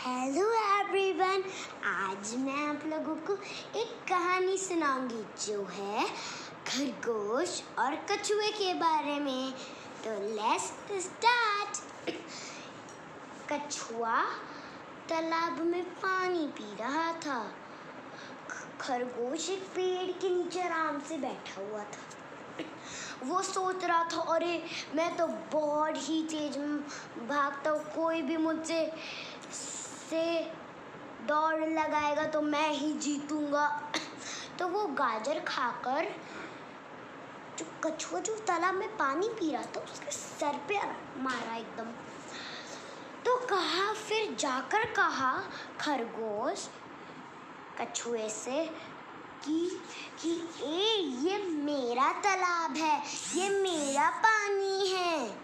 Hello everyone आज मैं आप लोगों को एक कहानी सुनाऊँगी जो है खरगोश और कछुए के बारे में। तो लेट्स स्टार्ट कछुआ तालाब में पानी पी रहा था। खरगोश एक पेड़ के नीचे आराम से बैठा हुआ था। वो सोच रहा था, अरे, मैं तो बहुत ही तेज भागता हूँ, कोई भी मुझसे से दौड़ लगाएगा तो मैं ही जीतूँगा। तो वो गाजर खाकर जो कछुआ जो तालाब में पानी पी रहा था, उसके सर पे मारा एकदम। तो कहा, फिर जाकर कहा खरगोश कछुए से कि कि, ए, ये मेरा तालाब है, ये मेरा पानी है।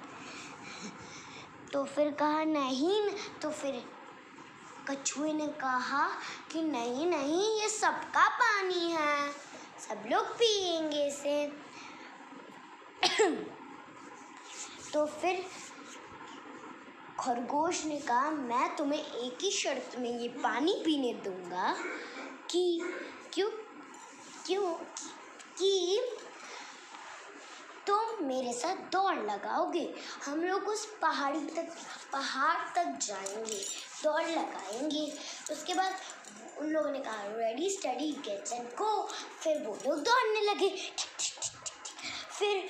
तो फिर कहा, नहीं तो फिर कछुए ने कहा कि नहीं नहीं, ये सबका पानी है। सब लोग पिएँगे इसे। तो फिर खरगोश ने कहा, मैं तुम्हें एक ही शर्त में ये पानी पीने दूँगा कि, क्यों क्यों, कि मेरे साथ दौड़ लगाओगे। हम लोग उस पहाड़ी तक, पहाड़ तक जाएँगे, दौड़ लगाएँगे। उसके बाद उन लोगों ने कहा ready steady gets and go फिर वो लोग दौड़ने लगे। फिर,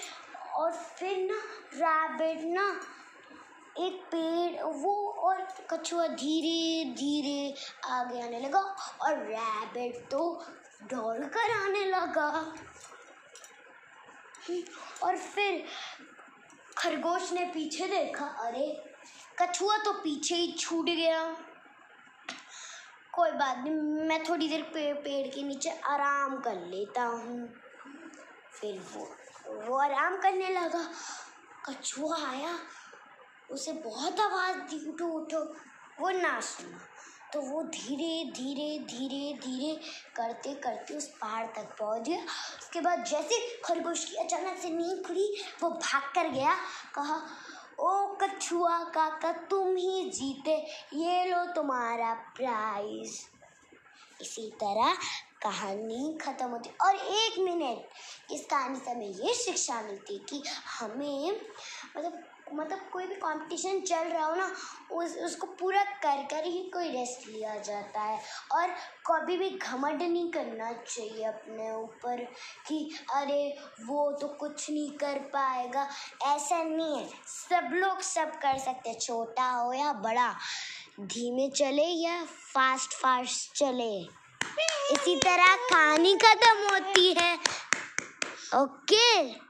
और फिर ना रैबिट ना एक पेड़, वो और कछुआ धीरे धीरे आगे आने लगा और रैबिट तो दौड़ कर आने लगा। और फिर खरगोश ने पीछे देखा अरे कछुआ तो पीछे ही छूट गया। कोई बात नहीं मैं थोड़ी देर पे, पेड़ के नीचे आराम कर लेता हूँ। फिर वो वो आराम करने लगा। कछुआ आया उसे बहुत आवाज़ दी उठो उठो वो ना सुना। तो वो धीरे धीरे धीरे धीरे करते करते उस पहाड़ तक पहुँच गया। उसके बाद जैसे खरगोश की अचानक से नींद खुली, वो भाग कर गया। कहा, ओ कछुआ काका, तुम ही जीते, ये लो तुम्हारा प्राइज इसी तरह कहानी ख़त्म होती। और एक मिनट इस कहानी से हमें ये शिक्षा मिलती कि हमें मतलब मतलब कोई भी कंपटीशन चल रहा हो ना, उस, उसको पूरा कर कर ही कोई रेस्ट लिया जाता है। और कभी भी घमंड नहीं करना चाहिए अपने ऊपर कि, अरे, वो तो कुछ नहीं कर पाएगा। ऐसा नहीं है। सब लोग सब कर सकते हैं, छोटा हो या बड़ा। धीमे चले या फास्ट फास्ट चले। इसी तरह कहानी खत्म होती है। ओके?